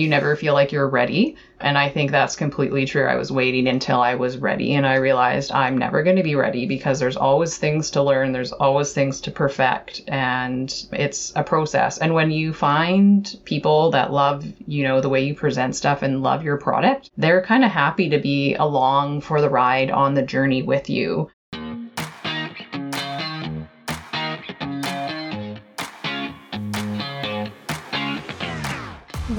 you never feel like you're ready. And I think that's completely true. I was waiting until I was ready and I realized I'm never going to be ready because there's always things to learn, there's always things to perfect, and it's a process. And when you find people that love, you know, the way you present stuff and love your product, they're kind of happy to be along for the ride on the journey with you.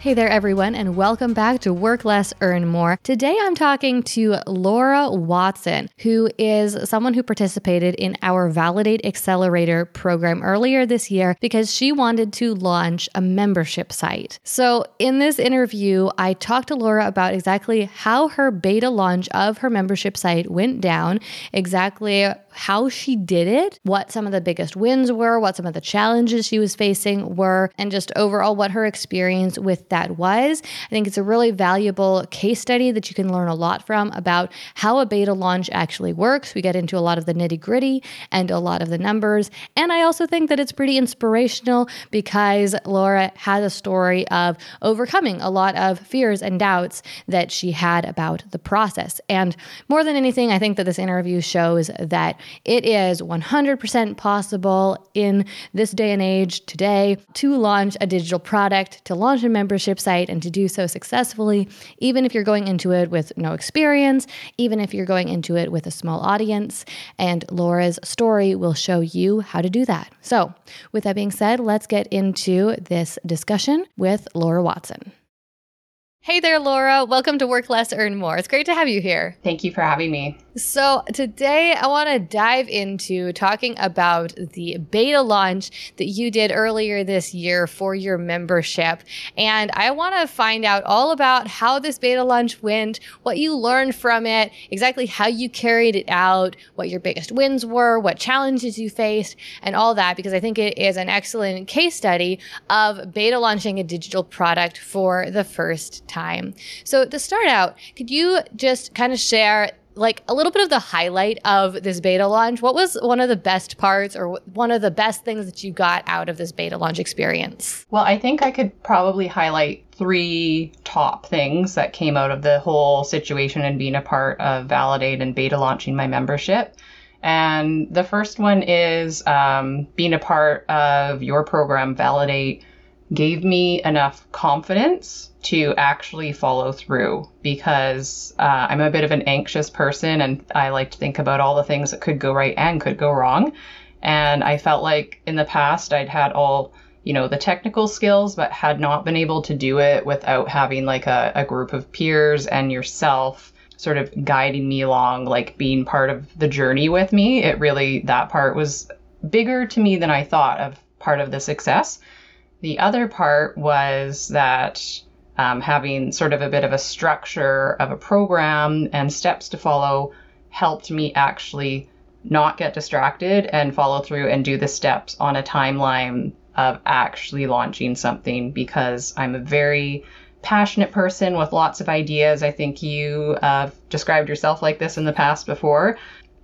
Hey there, everyone, and welcome back to Work Less, Earn More. Today I'm talking to Laura Watson, who is someone who participated in our Validate Accelerator program earlier this year because she wanted to launch a membership site. So, in this interview, I talked to Laura about exactly how her beta launch of her membership site went down, exactly how she did it, what some of the biggest wins were, what some of the challenges she was facing were, and just overall what her experience with that was. I think it's a really valuable case study that you can learn a lot from about how a beta launch actually works. We get into a lot of the nitty gritty and a lot of the numbers. And I also think that it's pretty inspirational because Laura has a story of overcoming a lot of fears and doubts that she had about the process. And more than anything, I think that this interview shows that it is 100% possible in this day and age today to launch a digital product, to launch a membership site and to do so successfully, even if you're going into it with no experience, even if you're going into it with a small audience. And Laura's story will show you how to do that. So, with that being said, let's get into this discussion with Laura Watson. Hey there, Laura. Welcome to Work Less, Earn More. It's great to have you here. Thank you for having me. So, today I want to dive into talking about the beta launch that you did earlier this year for your membership. And I want to find out all about how this beta launch went, what you learned from it, exactly how you carried it out, what your biggest wins were, what challenges you faced, and all that, because I think it is an excellent case study of beta launching a digital product for the first time. So, to start out, could you just kind of share like a little bit of the highlight of this beta launch? What was one of the best parts or one of the best things that you got out of this beta launch experience? Well, I think I could probably highlight three top things that came out of the whole situation and being a part of Validate and beta launching my membership. And the first one is um, being a part of your program, Validate gave me enough confidence to actually follow through because uh, I'm a bit of an anxious person and I like to think about all the things that could go right and could go wrong. And I felt like in the past I'd had all, you know, the technical skills, but had not been able to do it without having like a, a group of peers and yourself sort of guiding me along, like being part of the journey with me. It really, that part was bigger to me than I thought of part of the success. The other part was that um, having sort of a bit of a structure of a program and steps to follow helped me actually not get distracted and follow through and do the steps on a timeline of actually launching something because I'm a very passionate person with lots of ideas. I think you uh, described yourself like this in the past before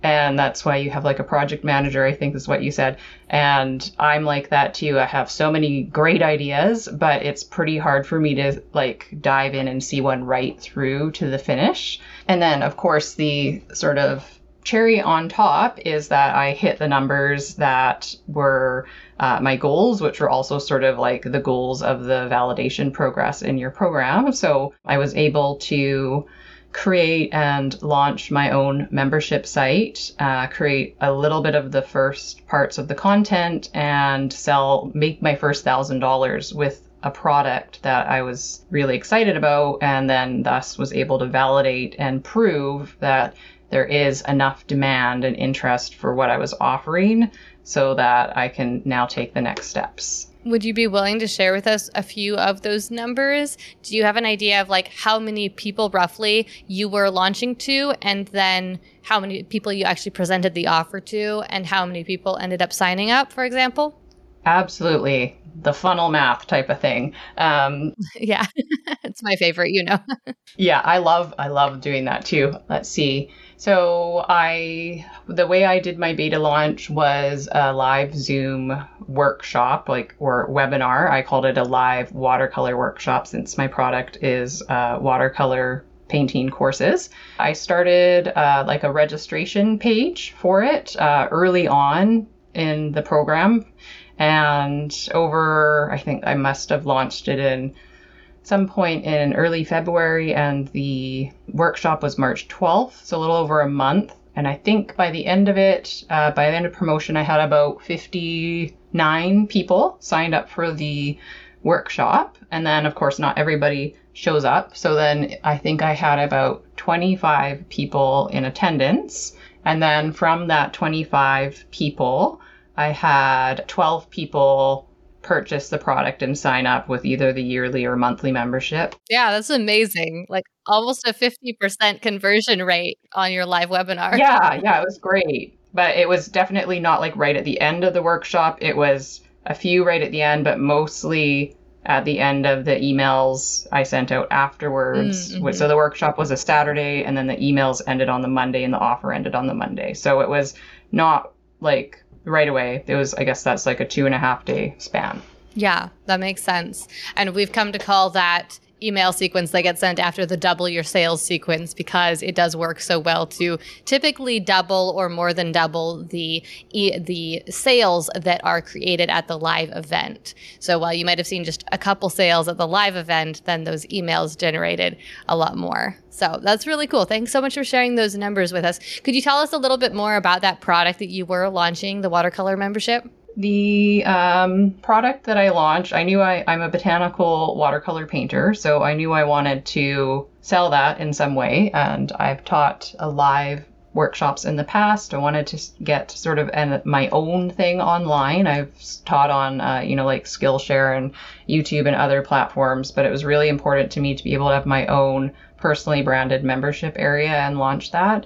and that's why you have like a project manager i think is what you said. And i'm like that too. I have so many great ideas but it's pretty hard for me to like dive in and see one right through to the finish. And then of course the sort of cherry on top is that i hit the numbers that were uh, my goals which were also sort of like the goals of the validation progress in your program. So i was able to create and launch my own membership site, uh, create a little bit of the first parts of the content, and sell, make my first thousand dollars with a product that I was really excited about, and then thus was able to validate and prove that there is enough demand and interest for what I was offering so that I can now take the next steps. Would you be willing to share with us a few of those numbers? Do you have an idea of like how many people roughly you were launching to and then how many people you actually presented the offer to and how many people ended up signing up, for example? Absolutely. The funnel math type of thing. Um, yeah, it's my favorite, you know. yeah, I love I love doing that too. Let's see. So I the way I did my beta launch was a live Zoom workshop, like or webinar. I called it a live watercolor workshop since my product is uh, watercolor painting courses. I started uh, like a registration page for it uh, early on in the program, and over I think I must have launched it in some point in early February, and the workshop was March 12th, so a little over a month. And I think by the end of it, uh, by the end of promotion, I had about 59 people signed up for the workshop. And then, of course, not everybody shows up. So then I think I had about 25 people in attendance. And then from that 25 people, I had 12 people purchase the product and sign up with either the yearly or monthly membership. Yeah, that's amazing. Like almost a 50% conversion rate on your live webinar. Yeah, yeah, it was great. But it was definitely not like right at the end of the workshop. It was a few right at the end, but mostly at the end of the emails I sent out afterwards. Mm-hmm. So the workshop was a Saturday, and then the emails ended on the Monday, and the offer ended on the Monday. So it was not like right away. It was, I guess that's like a two and a half day span. Yeah, that makes sense. And we've come to call that email sequence that gets sent after the double your sales sequence because it does work so well to typically double or more than double the e- the sales that are created at the live event. So while you might have seen just a couple sales at the live event, then those emails generated a lot more. So that's really cool. Thanks so much for sharing those numbers with us. Could you tell us a little bit more about that product that you were launching, the watercolor membership? The um, product that I launched, I knew I, I'm a botanical watercolor painter, so I knew I wanted to sell that in some way. And I've taught a live workshops in the past. I wanted to get sort of an, my own thing online. I've taught on, uh, you know, like Skillshare and YouTube and other platforms, but it was really important to me to be able to have my own personally branded membership area and launch that.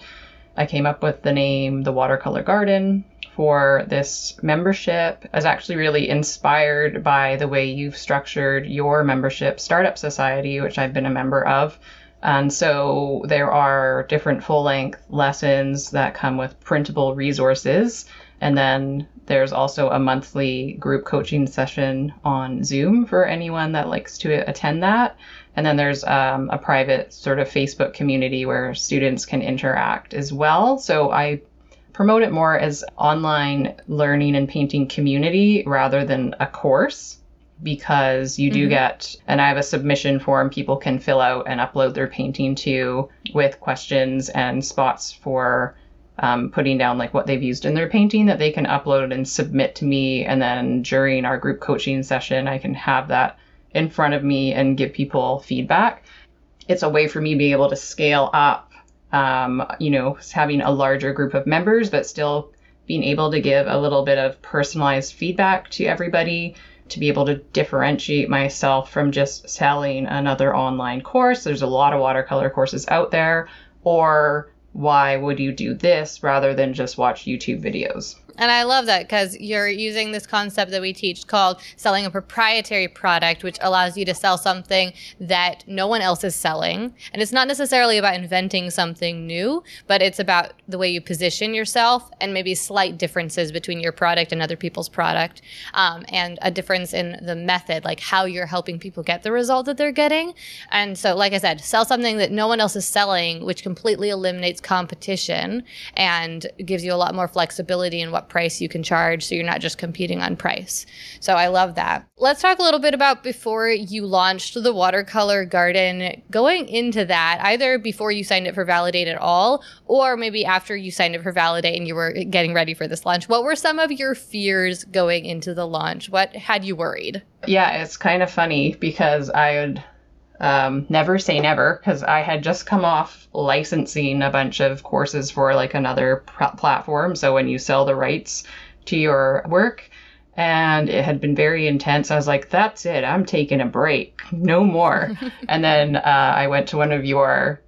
I came up with the name The Watercolor Garden for this membership is actually really inspired by the way you've structured your membership, Startup Society, which I've been a member of. And so there are different full length lessons that come with printable resources. And then there's also a monthly group coaching session on Zoom for anyone that likes to attend that. And then there's um, a private sort of Facebook community where students can interact as well. So I promote it more as online learning and painting community rather than a course because you do mm-hmm. get and I have a submission form people can fill out and upload their painting to with questions and spots for um, putting down like what they've used in their painting that they can upload and submit to me and then during our group coaching session I can have that in front of me and give people feedback. It's a way for me to be able to scale up um, you know, having a larger group of members, but still being able to give a little bit of personalized feedback to everybody to be able to differentiate myself from just selling another online course. There's a lot of watercolor courses out there, or why would you do this rather than just watch YouTube videos? And I love that because you're using this concept that we teach called selling a proprietary product, which allows you to sell something that no one else is selling. And it's not necessarily about inventing something new, but it's about the way you position yourself and maybe slight differences between your product and other people's product, um, and a difference in the method, like how you're helping people get the result that they're getting. And so, like I said, sell something that no one else is selling, which completely eliminates competition and gives you a lot more flexibility in what price you can charge so you're not just competing on price. So I love that. Let's talk a little bit about before you launched the watercolor garden. Going into that, either before you signed up for Validate at all, or maybe after you signed up for Validate and you were getting ready for this launch, what were some of your fears going into the launch? What had you worried? Yeah, it's kind of funny because I would um, never say never because I had just come off licensing a bunch of courses for like another pr- platform. So when you sell the rights to your work, and it had been very intense. I was like, that's it. I'm taking a break. No more. and then uh, I went to one of your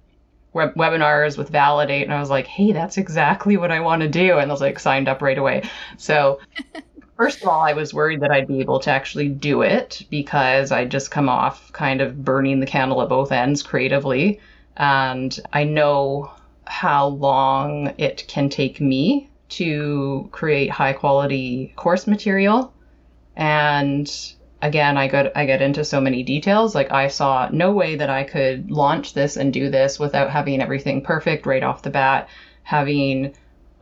web- webinars with Validate, and I was like, hey, that's exactly what I want to do. And I was like, signed up right away. So, first of all, I was worried that I'd be able to actually do it because I'd just come off kind of burning the candle at both ends creatively. And I know how long it can take me to create high quality course material. And again, I got I get into so many details. Like I saw no way that I could launch this and do this without having everything perfect right off the bat, having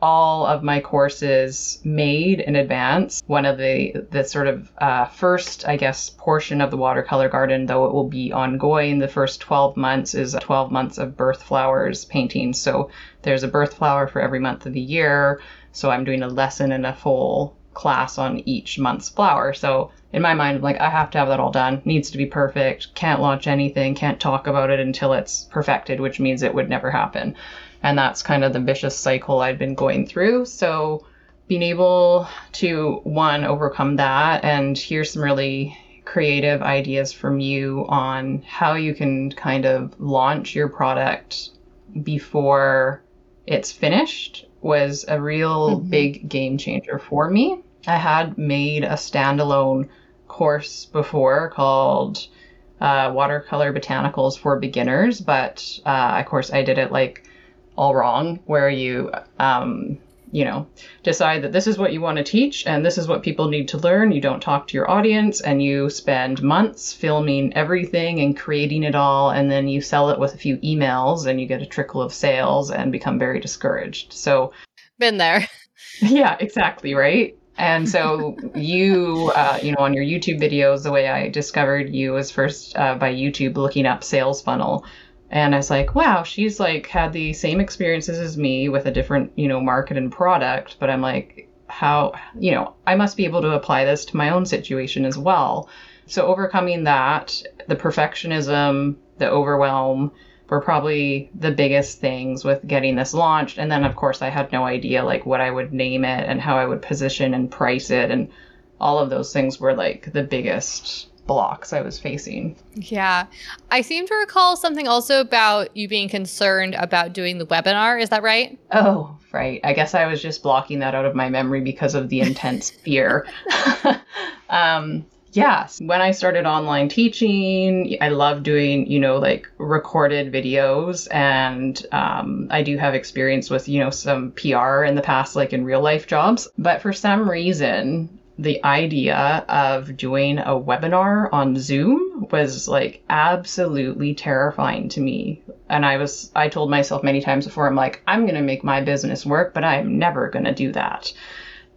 all of my courses made in advance. One of the the sort of uh, first, I guess, portion of the watercolor garden, though it will be ongoing. The first 12 months is 12 months of birth flowers painting. So there's a birth flower for every month of the year. So I'm doing a lesson and a full class on each month's flower. So in my mind, I'm like, I have to have that all done. Needs to be perfect. Can't launch anything. Can't talk about it until it's perfected, which means it would never happen. And that's kind of the vicious cycle I'd been going through. So being able to, one, overcome that and hear some really creative ideas from you on how you can kind of launch your product before it's finished was a real mm-hmm. big game changer for me. I had made a standalone course before called uh, Watercolor Botanicals for Beginners, but uh, of course I did it like all wrong, where you, um, you know, decide that this is what you want to teach and this is what people need to learn. You don't talk to your audience and you spend months filming everything and creating it all, and then you sell it with a few emails and you get a trickle of sales and become very discouraged. So, been there. Yeah, exactly, right? And so you, uh, you know, on your YouTube videos, the way I discovered you was first uh, by YouTube looking up sales funnel and I was like, wow, she's like had the same experiences as me with a different, you know, market and product. But I'm like, how, you know, I must be able to apply this to my own situation as well. So overcoming that, the perfectionism, the overwhelm were probably the biggest things with getting this launched. And then, of course, I had no idea like what I would name it and how I would position and price it. And all of those things were like the biggest blocks I was facing. Yeah. I seem to recall something also about you being concerned about doing the webinar. Is that right? Oh, right. I guess I was just blocking that out of my memory because of the intense fear. um, yes, when I started online teaching, I love doing, you know, like recorded videos. And um, I do have experience with, you know, some PR in the past, like in real life jobs. But for some reason, the idea of doing a webinar on Zoom was like absolutely terrifying to me. And I was, I told myself many times before, I'm like, I'm going to make my business work, but I'm never going to do that.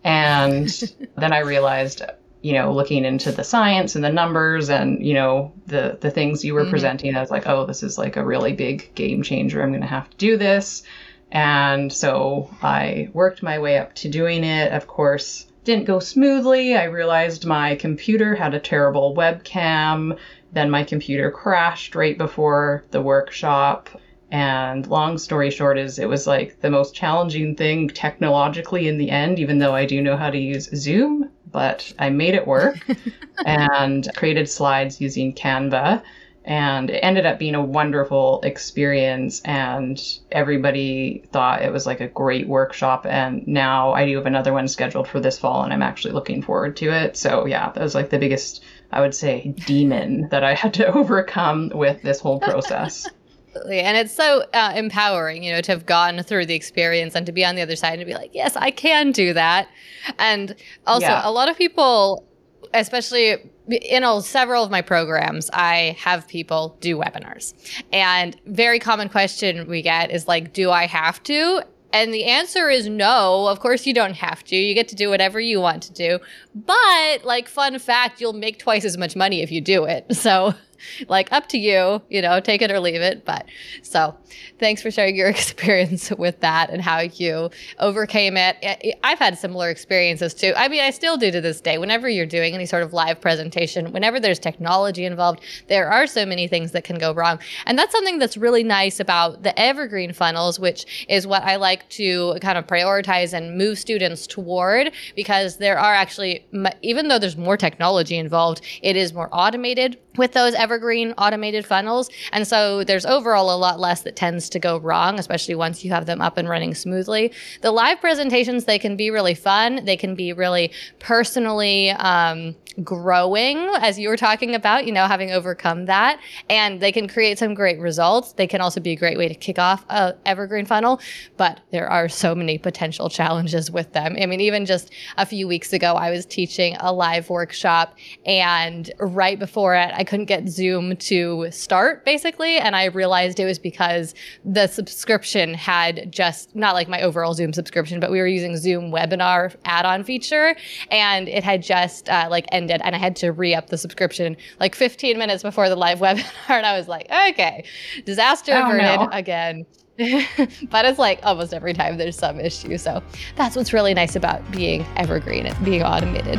And then I realized, you know, looking into the science and the numbers and, you know, the, the things you were mm-hmm. presenting, I was like, oh, this is like a really big game changer. I'm going to have to do this. And so I worked my way up to doing it. Of course, didn't go smoothly. I realized my computer had a terrible webcam. Then my computer crashed right before the workshop. And long story short is it was like the most challenging thing technologically in the end, even though I do know how to use Zoom, but I made it work and created slides using Canva and it ended up being a wonderful experience and everybody thought it was like a great workshop and now i do have another one scheduled for this fall and i'm actually looking forward to it. So yeah that was like the biggest i would say demon that i had to overcome with this whole process. And it's so uh, empowering you know to have gone through the experience and to be on the other side and be like yes i can do that. And also yeah. a lot of people especially in all, several of my programs, I have people do webinars. And very common question we get is like, do I have to? And the answer is no. Of course you don't have to. You get to do whatever you want to do. But like fun fact, you'll make twice as much money if you do it. So like up to you, you know, take it or leave it. But so thanks for sharing your experience with that and how you overcame it. I've had similar experiences too. I mean, I still do to this day. Whenever you're doing any sort of live presentation, whenever there's technology involved, there are so many things that can go wrong. And that's something that's really nice about the evergreen funnels, which is what I like to kind of prioritize and move students toward because there are actually, even though there's more technology involved, it is more automated with those evergreen automated funnels. And so there's overall a lot less that tends to go wrong, especially once you have them up and running smoothly. The live presentations, they can be really fun. They can be really personally, um, growing as you were talking about, you know, having overcome that and they can create some great results. They can also be a great way to kick off a evergreen funnel, but there are so many potential challenges with them. I mean, even just a few weeks ago, I was teaching a live workshop and right before it, I couldn't get Zoom to start basically. And I realized it was because the subscription had just not like my overall Zoom subscription, but we were using Zoom webinar add-on feature and it had just uh, like ended ended and I had to re up the subscription like 15 minutes before the live webinar. And I was like, okay, disaster oh, averted no. again. but it's like almost every time there's some issue. So that's what's really nice about being evergreen and being automated.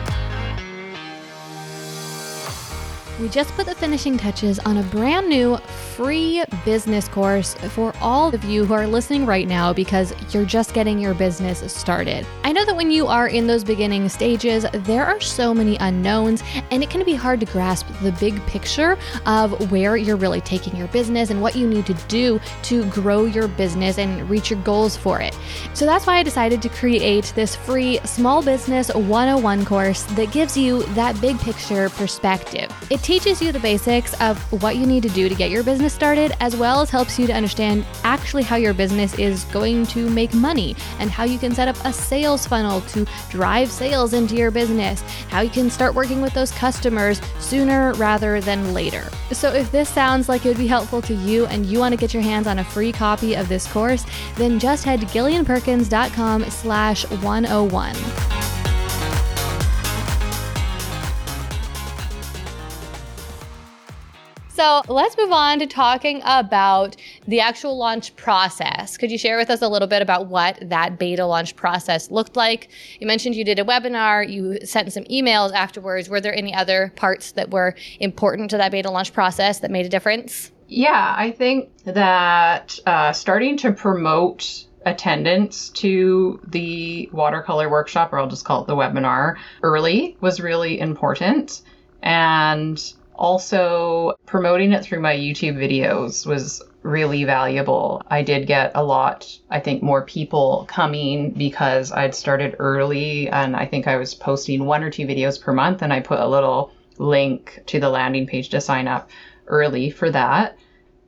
We just put the finishing touches on a brand new free business course for all of you who are listening right now because you're just getting your business started. I know that when you are in those beginning stages, there are so many unknowns and it can be hard to grasp the big picture of where you're really taking your business and what you need to do to grow your business and reach your goals for it. So that's why I decided to create this free small business 101 course that gives you that big picture perspective. It teaches you the basics of what you need to do to get your business started, as well as helps you to understand actually how your business is going to make money and how you can set up a sales funnel to drive sales into your business, how you can start working with those customers sooner rather than later. So if this sounds like it would be helpful to you and you want to get your hands on a free copy of this course, then just head to gillianperkins.com slash 101. So let's move on to talking about the actual launch process. Could you share with us a little bit about what that beta launch process looked like? You mentioned you did a webinar, you sent some emails afterwards. Were there any other parts that were important to that beta launch process that made a difference? Yeah, I think that uh, starting to promote attendance to the watercolor workshop, or I'll just call it the webinar, early was really important. And also, promoting it through my YouTube videos was really valuable. I did get a lot, I think, more people coming because I'd started early and I think I was posting one or two videos per month and I put a little link to the landing page to sign up early for that.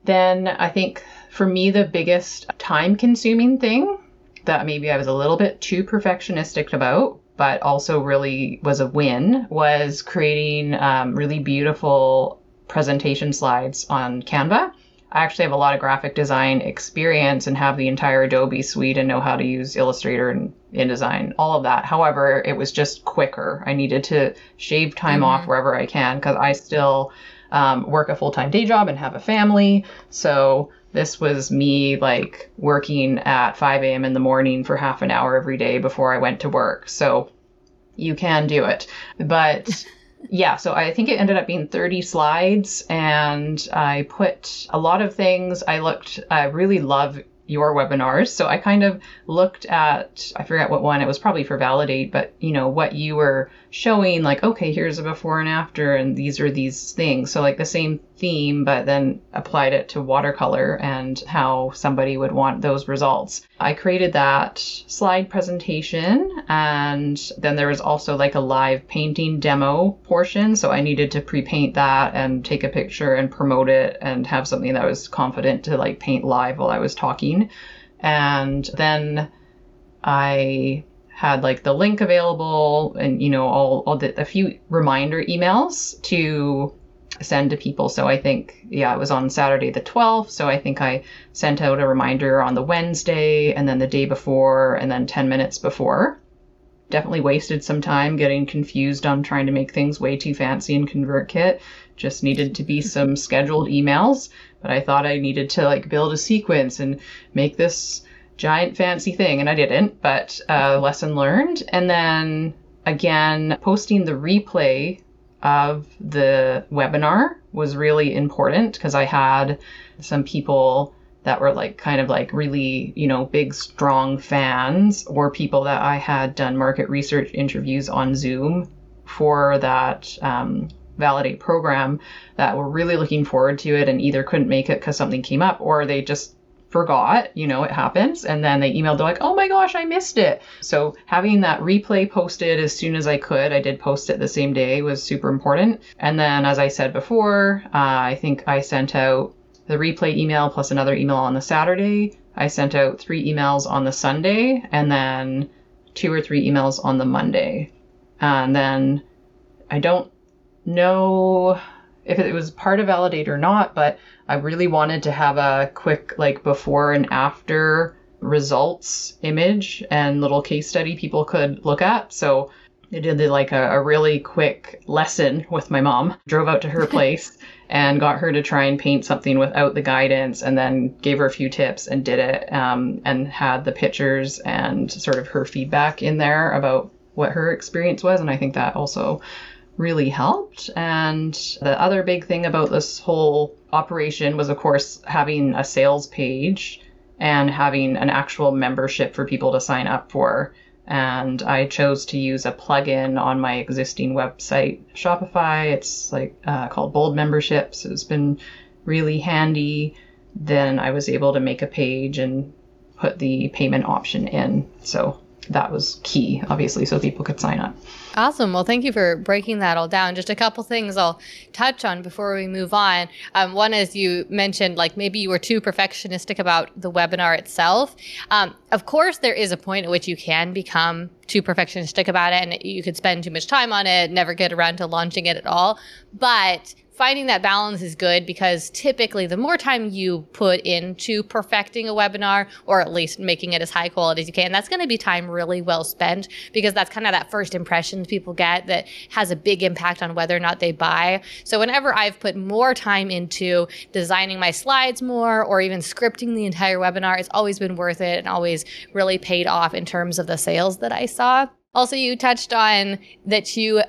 Then I think for me, the biggest time consuming thing that maybe I was a little bit too perfectionistic about but also really was a win was creating um, really beautiful presentation slides on Canva. I actually have a lot of graphic design experience and have the entire Adobe suite and know how to use Illustrator and InDesign, all of that. However, it was just quicker. I needed to shave time mm-hmm. off wherever I can because I still um, work a full time day job and have a family. So this was me like working at 5 a.m. in the morning for half an hour every day before I went to work. So you can do it. But yeah, so I think it ended up being 30 slides and I put a lot of things. I looked, I really love your webinars. So I kind of looked at, I forget what one, it was probably for Validate, but you know, what you were showing, like, okay, here's a before and after, and these are these things. So like the same theme, but then applied it to watercolor and how somebody would want those results. I created that slide presentation, and then there was also like a live painting demo portion. So I needed to pre paint that and take a picture and promote it and have something that was confident to like paint live while I was talking. And then I had like the link available and you know all, all the, a few reminder emails to send to people. So I think, yeah, it was on Saturday the 12th. So I think I sent out a reminder on the Wednesday and then the day before and then 10 minutes before. Definitely wasted some time getting confused on trying to make things way too fancy in ConvertKit just needed to be some scheduled emails. But I thought I needed to like build a sequence and make this giant fancy thing, and I didn't, but uh, lesson learned. And then again, posting the replay of the webinar was really important because I had some people that were like kind of like really, you know, big, strong fans or people that I had done market research interviews on Zoom for that um, Validate program that were really looking forward to it and either couldn't make it because something came up or they just forgot, you know, it happens. And then they emailed, they're like, oh my gosh, I missed it. So having that replay posted as soon as I could, I did post it the same day, was super important. And then, as I said before, uh, I think I sent out the replay email plus another email on the Saturday. I sent out three emails on the Sunday and then two or three emails on the Monday. And then I don't know if it was part of Validate or not, but I really wanted to have a quick like before and after results image and little case study people could look at. So I did like a, a really quick lesson with my mom, drove out to her place and got her to try and paint something without the guidance and then gave her a few tips and did it um, and had the pictures and sort of her feedback in there about what her experience was. And I think that also really helped. And the other big thing about this whole operation was, of course, having a sales page and having an actual membership for people to sign up for. And I chose to use a plugin on my existing website, Shopify. It's like uh, called Bold Memberships. It's been really handy. Then I was able to make a page and put the payment option in. So that was key, obviously, so people could sign up. Awesome. Well, thank you for breaking that all down. Just a couple things I'll touch on before we move on. Um, one is you mentioned like maybe you were too perfectionistic about the webinar itself. Um, of course, there is a point at which you can become too perfectionistic about it and you could spend too much time on it, never get around to launching it at all. But finding that balance is good because typically the more time you put into perfecting a webinar or at least making it as high quality as you can, that's going to be time really well spent because that's kind of that first impression people get that has a big impact on whether or not they buy. So whenever I've put more time into designing my slides more or even scripting the entire webinar, it's always been worth it and always really paid off in terms of the sales that I saw. Also, you touched on that you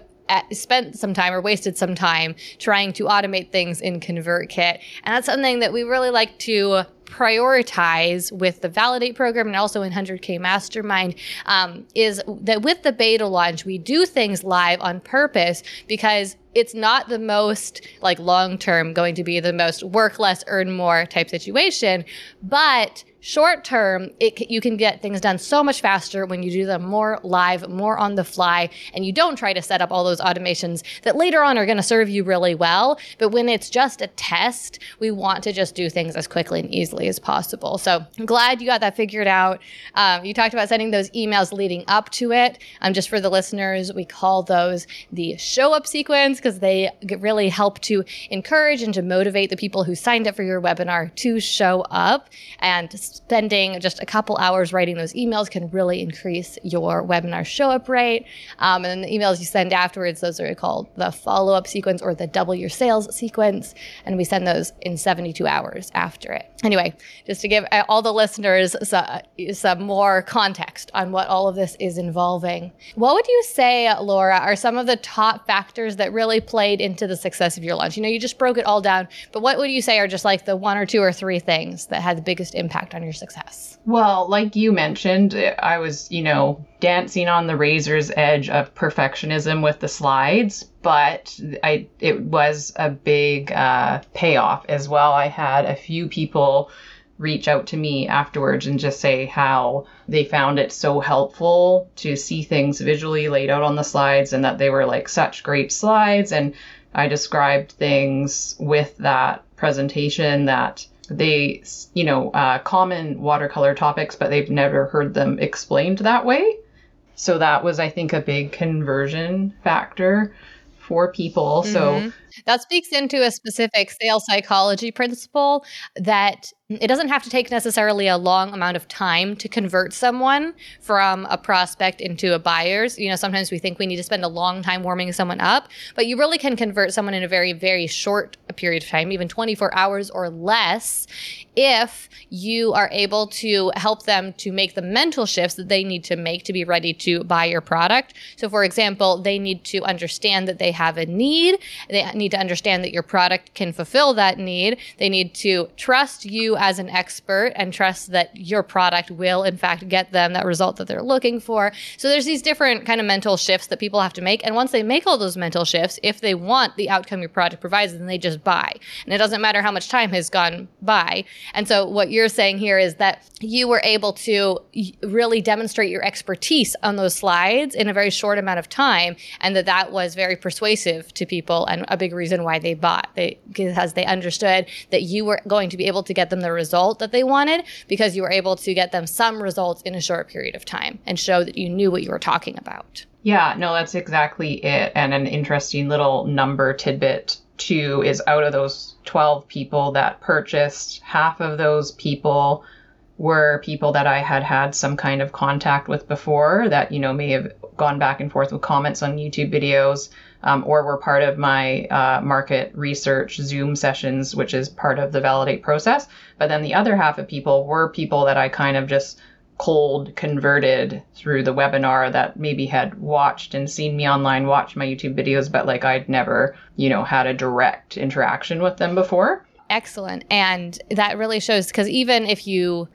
spent some time or wasted some time trying to automate things in ConvertKit. And that's something that we really like to prioritize with the validate program and also in 100k mastermind um, is that with the beta launch we do things live on purpose because it's not the most like long term going to be the most work less earn more type situation but Short term, it, you can get things done so much faster when you do them more live, more on the fly, and you don't try to set up all those automations that later on are going to serve you really well. But when it's just a test, we want to just do things as quickly and easily as possible. So I'm glad you got that figured out. Um, you talked about sending those emails leading up to it. Um, just for the listeners, we call those the show up sequence because they really help to encourage and to motivate the people who signed up for your webinar to show up and spending just a couple hours writing those emails can really increase your webinar show up rate. Um, and then the emails you send afterwards, those are called the follow up sequence or the double your sales sequence. And we send those in 72 hours after it. Anyway, just to give uh, all the listeners some, some more context on what all of this is involving. What would you say, Laura, are some of the top factors that really played into the success of your launch? You know, you just broke it all down, but what would you say are just like the one or two or three things that had the biggest impact on on your success? Well, like you mentioned, I was, you know, dancing on the razor's edge of perfectionism with the slides, but I it was a big uh, payoff as well. I had a few people reach out to me afterwards and just say how they found it so helpful to see things visually laid out on the slides and that they were like such great slides and I described things with that presentation that they, you know, uh, common watercolor topics, but they've never heard them explained that way. So that was, I think, a big conversion factor for people. Mm-hmm. So That speaks into a specific sales psychology principle that it doesn't have to take necessarily a long amount of time to convert someone from a prospect into a buyer's. You know, sometimes we think we need to spend a long time warming someone up, but you really can convert someone in a very, very short period of time, even 24 hours or less, if you are able to help them to make the mental shifts that they need to make to be ready to buy your product. So, for example, they need to understand that they have a need. They need to understand that your product can fulfill that need. They need to trust you as an expert and trust that your product will, in fact, get them that result that they're looking for. So, there's these different kind of mental shifts that people have to make. And once they make all those mental shifts, if they want the outcome your product provides, then they just buy. And it doesn't matter how much time has gone by. And so, what you're saying here is that you were able to really demonstrate your expertise on those slides in a very short amount of time, and that that was very persuasive to people and a big reason why they bought. They, because they understood that you were going to be able to get them the result that they wanted because you were able to get them some results in a short period of time and show that you knew what you were talking about. Yeah, no, that's exactly it. And an interesting little number tidbit too is out of those 12 people that purchased, half of those people were people that I had had some kind of contact with before that, you know, may have gone back and forth with comments on YouTube videos um, or were part of my uh, market research Zoom sessions, which is part of the validate process. But then the other half of people were people that I kind of just cold converted through the webinar that maybe had watched and seen me online, watched my YouTube videos, but like I'd never, you know, had a direct interaction with them before. Excellent. And that really shows because even if you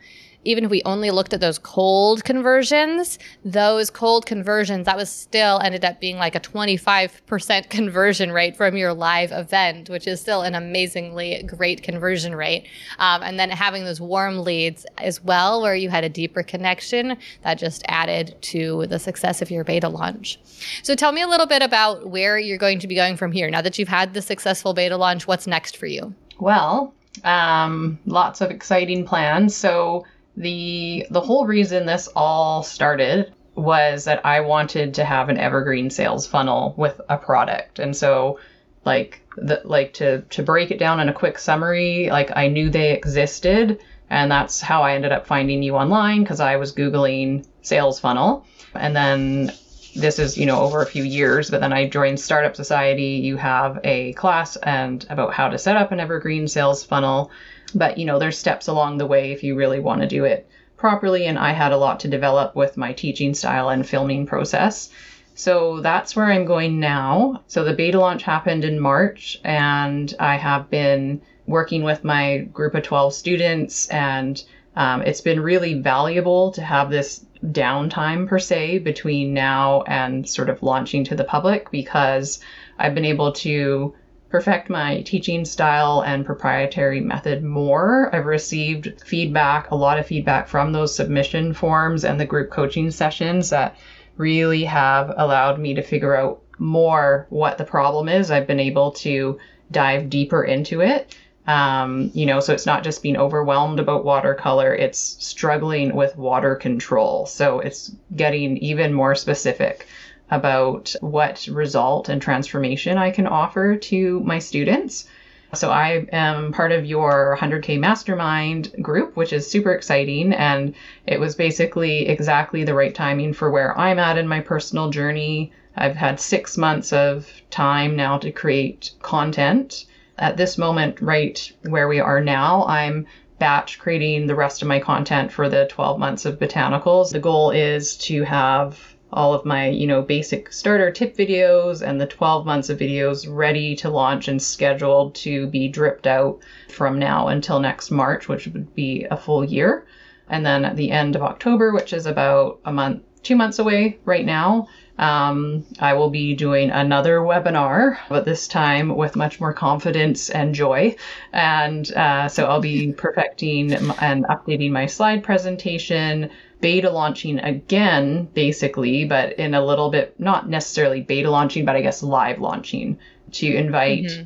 even if we only looked at those cold conversions, those cold conversions, that was still ended up being like a 25% conversion rate from your live event, which is still an amazingly great conversion rate. Um, and then having those warm leads as well, where you had a deeper connection, that just added to the success of your beta launch. So tell me a little bit about where you're going to be going from here. Now that you've had the successful beta launch, what's next for you? Well, um, lots of exciting plans. So the the whole reason this all started was that I wanted to have an evergreen sales funnel with a product. And so like the like to to break it down in a quick summary, like I knew they existed and that's how I ended up finding you online because I was googling sales funnel. And then this is, you know, over a few years, but then I joined Startup Society. You have a class and about how to set up an evergreen sales funnel but, you know, there's steps along the way if you really want to do it properly. And I had a lot to develop with my teaching style and filming process. So that's where I'm going now. So the beta launch happened in March, and I have been working with my group of 12 students, and um, it's been really valuable to have this downtime per se between now and sort of launching to the public because I've been able to perfect my teaching style and proprietary method more. I've received feedback, a lot of feedback from those submission forms and the group coaching sessions that really have allowed me to figure out more what the problem is. I've been able to dive deeper into it. Um, you know, so it's not just being overwhelmed about watercolor, it's struggling with water control. So it's getting even more specific about what result and transformation I can offer to my students. So I am part of your 100K Mastermind group, which is super exciting. And it was basically exactly the right timing for where I'm at in my personal journey. I've had six months of time now to create content. At this moment, right where we are now, I'm batch creating the rest of my content for the 12 months of botanicals. The goal is to have all of my, you know, basic starter tip videos and the 12 months of videos ready to launch and scheduled to be dripped out from now until next March, which would be a full year. And then at the end of October, which is about a month, two months away right now, um, I will be doing another webinar, but this time with much more confidence and joy. And uh, so I'll be perfecting and updating my slide presentation, beta launching again, basically, but in a little bit, not necessarily beta launching, but I guess live launching to invite mm-hmm.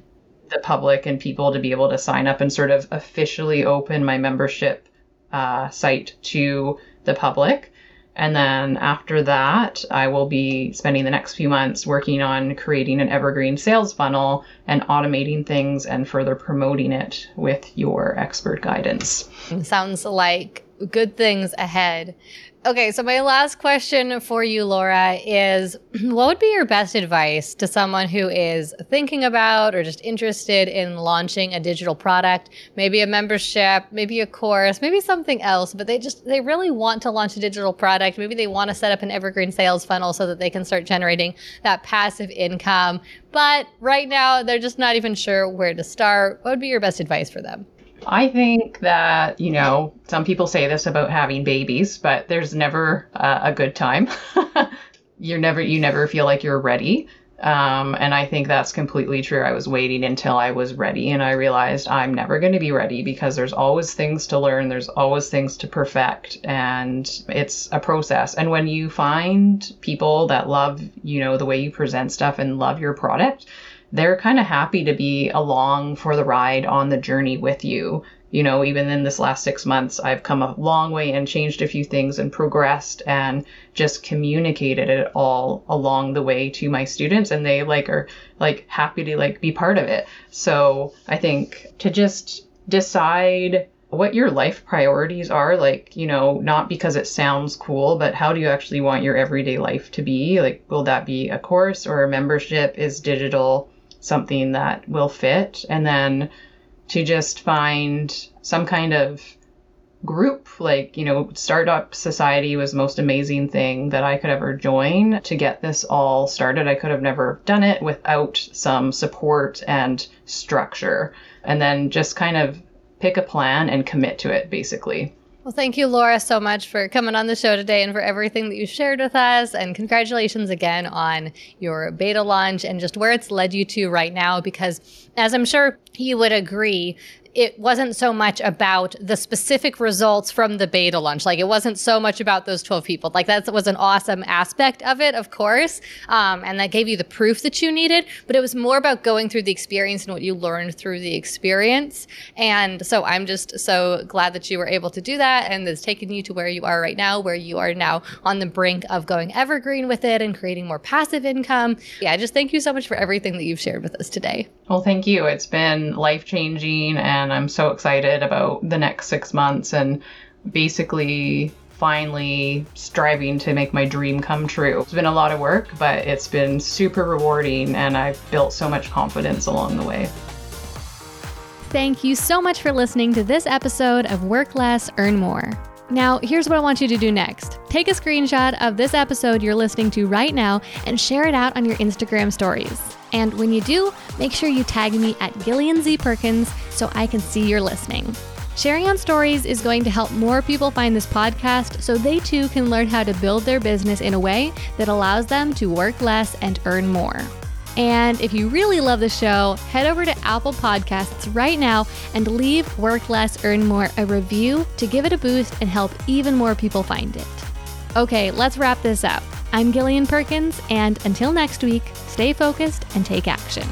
the public and people to be able to sign up and sort of officially open my membership uh, site to the public. And then after that, I will be spending the next few months working on creating an evergreen sales funnel and automating things and further promoting it with your expert guidance. Sounds like good things ahead. Okay, so my last question for you, Laura, is what would be your best advice to someone who is thinking about or just interested in launching a digital product, maybe a membership, maybe a course, maybe something else, but they just they really want to launch a digital product. Maybe they want to set up an evergreen sales funnel so that they can start generating that passive income, but right now they're just not even sure where to start. What would be your best advice for them? I think that, you know, some people say this about having babies, but there's never uh, a good time. you're never, you never feel like you're ready. Um, and I think that's completely true. I was waiting until I was ready and I realized I'm never going to be ready because there's always things to learn, there's always things to perfect, and it's a process. And when you find people that love, you know, the way you present stuff and love your product, they're kind of happy to be along for the ride on the journey with you. You know, even in this last six months, I've come a long way and changed a few things and progressed and just communicated it all along the way to my students and they like are like happy to like be part of it. So I think to just decide what your life priorities are like you know not because it sounds cool but how do you actually want your everyday life to be like will that be a course or a membership is digital something that will fit and then to just find some kind of group like you know startup society was the most amazing thing that i could ever join. To get this all started i could have never done it without some support and structure and then just kind of pick a plan and commit to it basically well, thank you, Laura, so much for coming on the show today and for everything that you shared with us. And congratulations again on your beta launch and just where it's led you to right now. Because as I'm sure you would agree, it wasn't so much about the specific results from the beta launch. Like it wasn't so much about those 12 people. Like that was an awesome aspect of it, of course. Um, and that gave you the proof that you needed, but it was more about going through the experience and what you learned through the experience. And so I'm just so glad that you were able to do that and it's taken you to where you are right now, where you are now on the brink of going evergreen with it and creating more passive income. Yeah, just thank you so much for everything that you've shared with us today. Well, thank you. It's been life changing and and I'm so excited about the next six months and basically finally striving to make my dream come true. It's been a lot of work, but it's been super rewarding and I've built so much confidence along the way. Thank you so much for listening to this episode of Work Less, Earn More. Now, here's what I want you to do next. Take a screenshot of this episode you're listening to right now and share it out on your Instagram stories. And when you do, make sure you tag me at Gillian Z Perkins so I can see you're listening. Sharing on stories is going to help more people find this podcast so they too can learn how to build their business in a way that allows them to work less and earn more. And if you really love the show, head over to Apple Podcasts right now and leave Work Less, Earn More a review to give it a boost and help even more people find it. Okay, let's wrap this up. I'm Gillian Perkins, and until next week, stay focused and take action.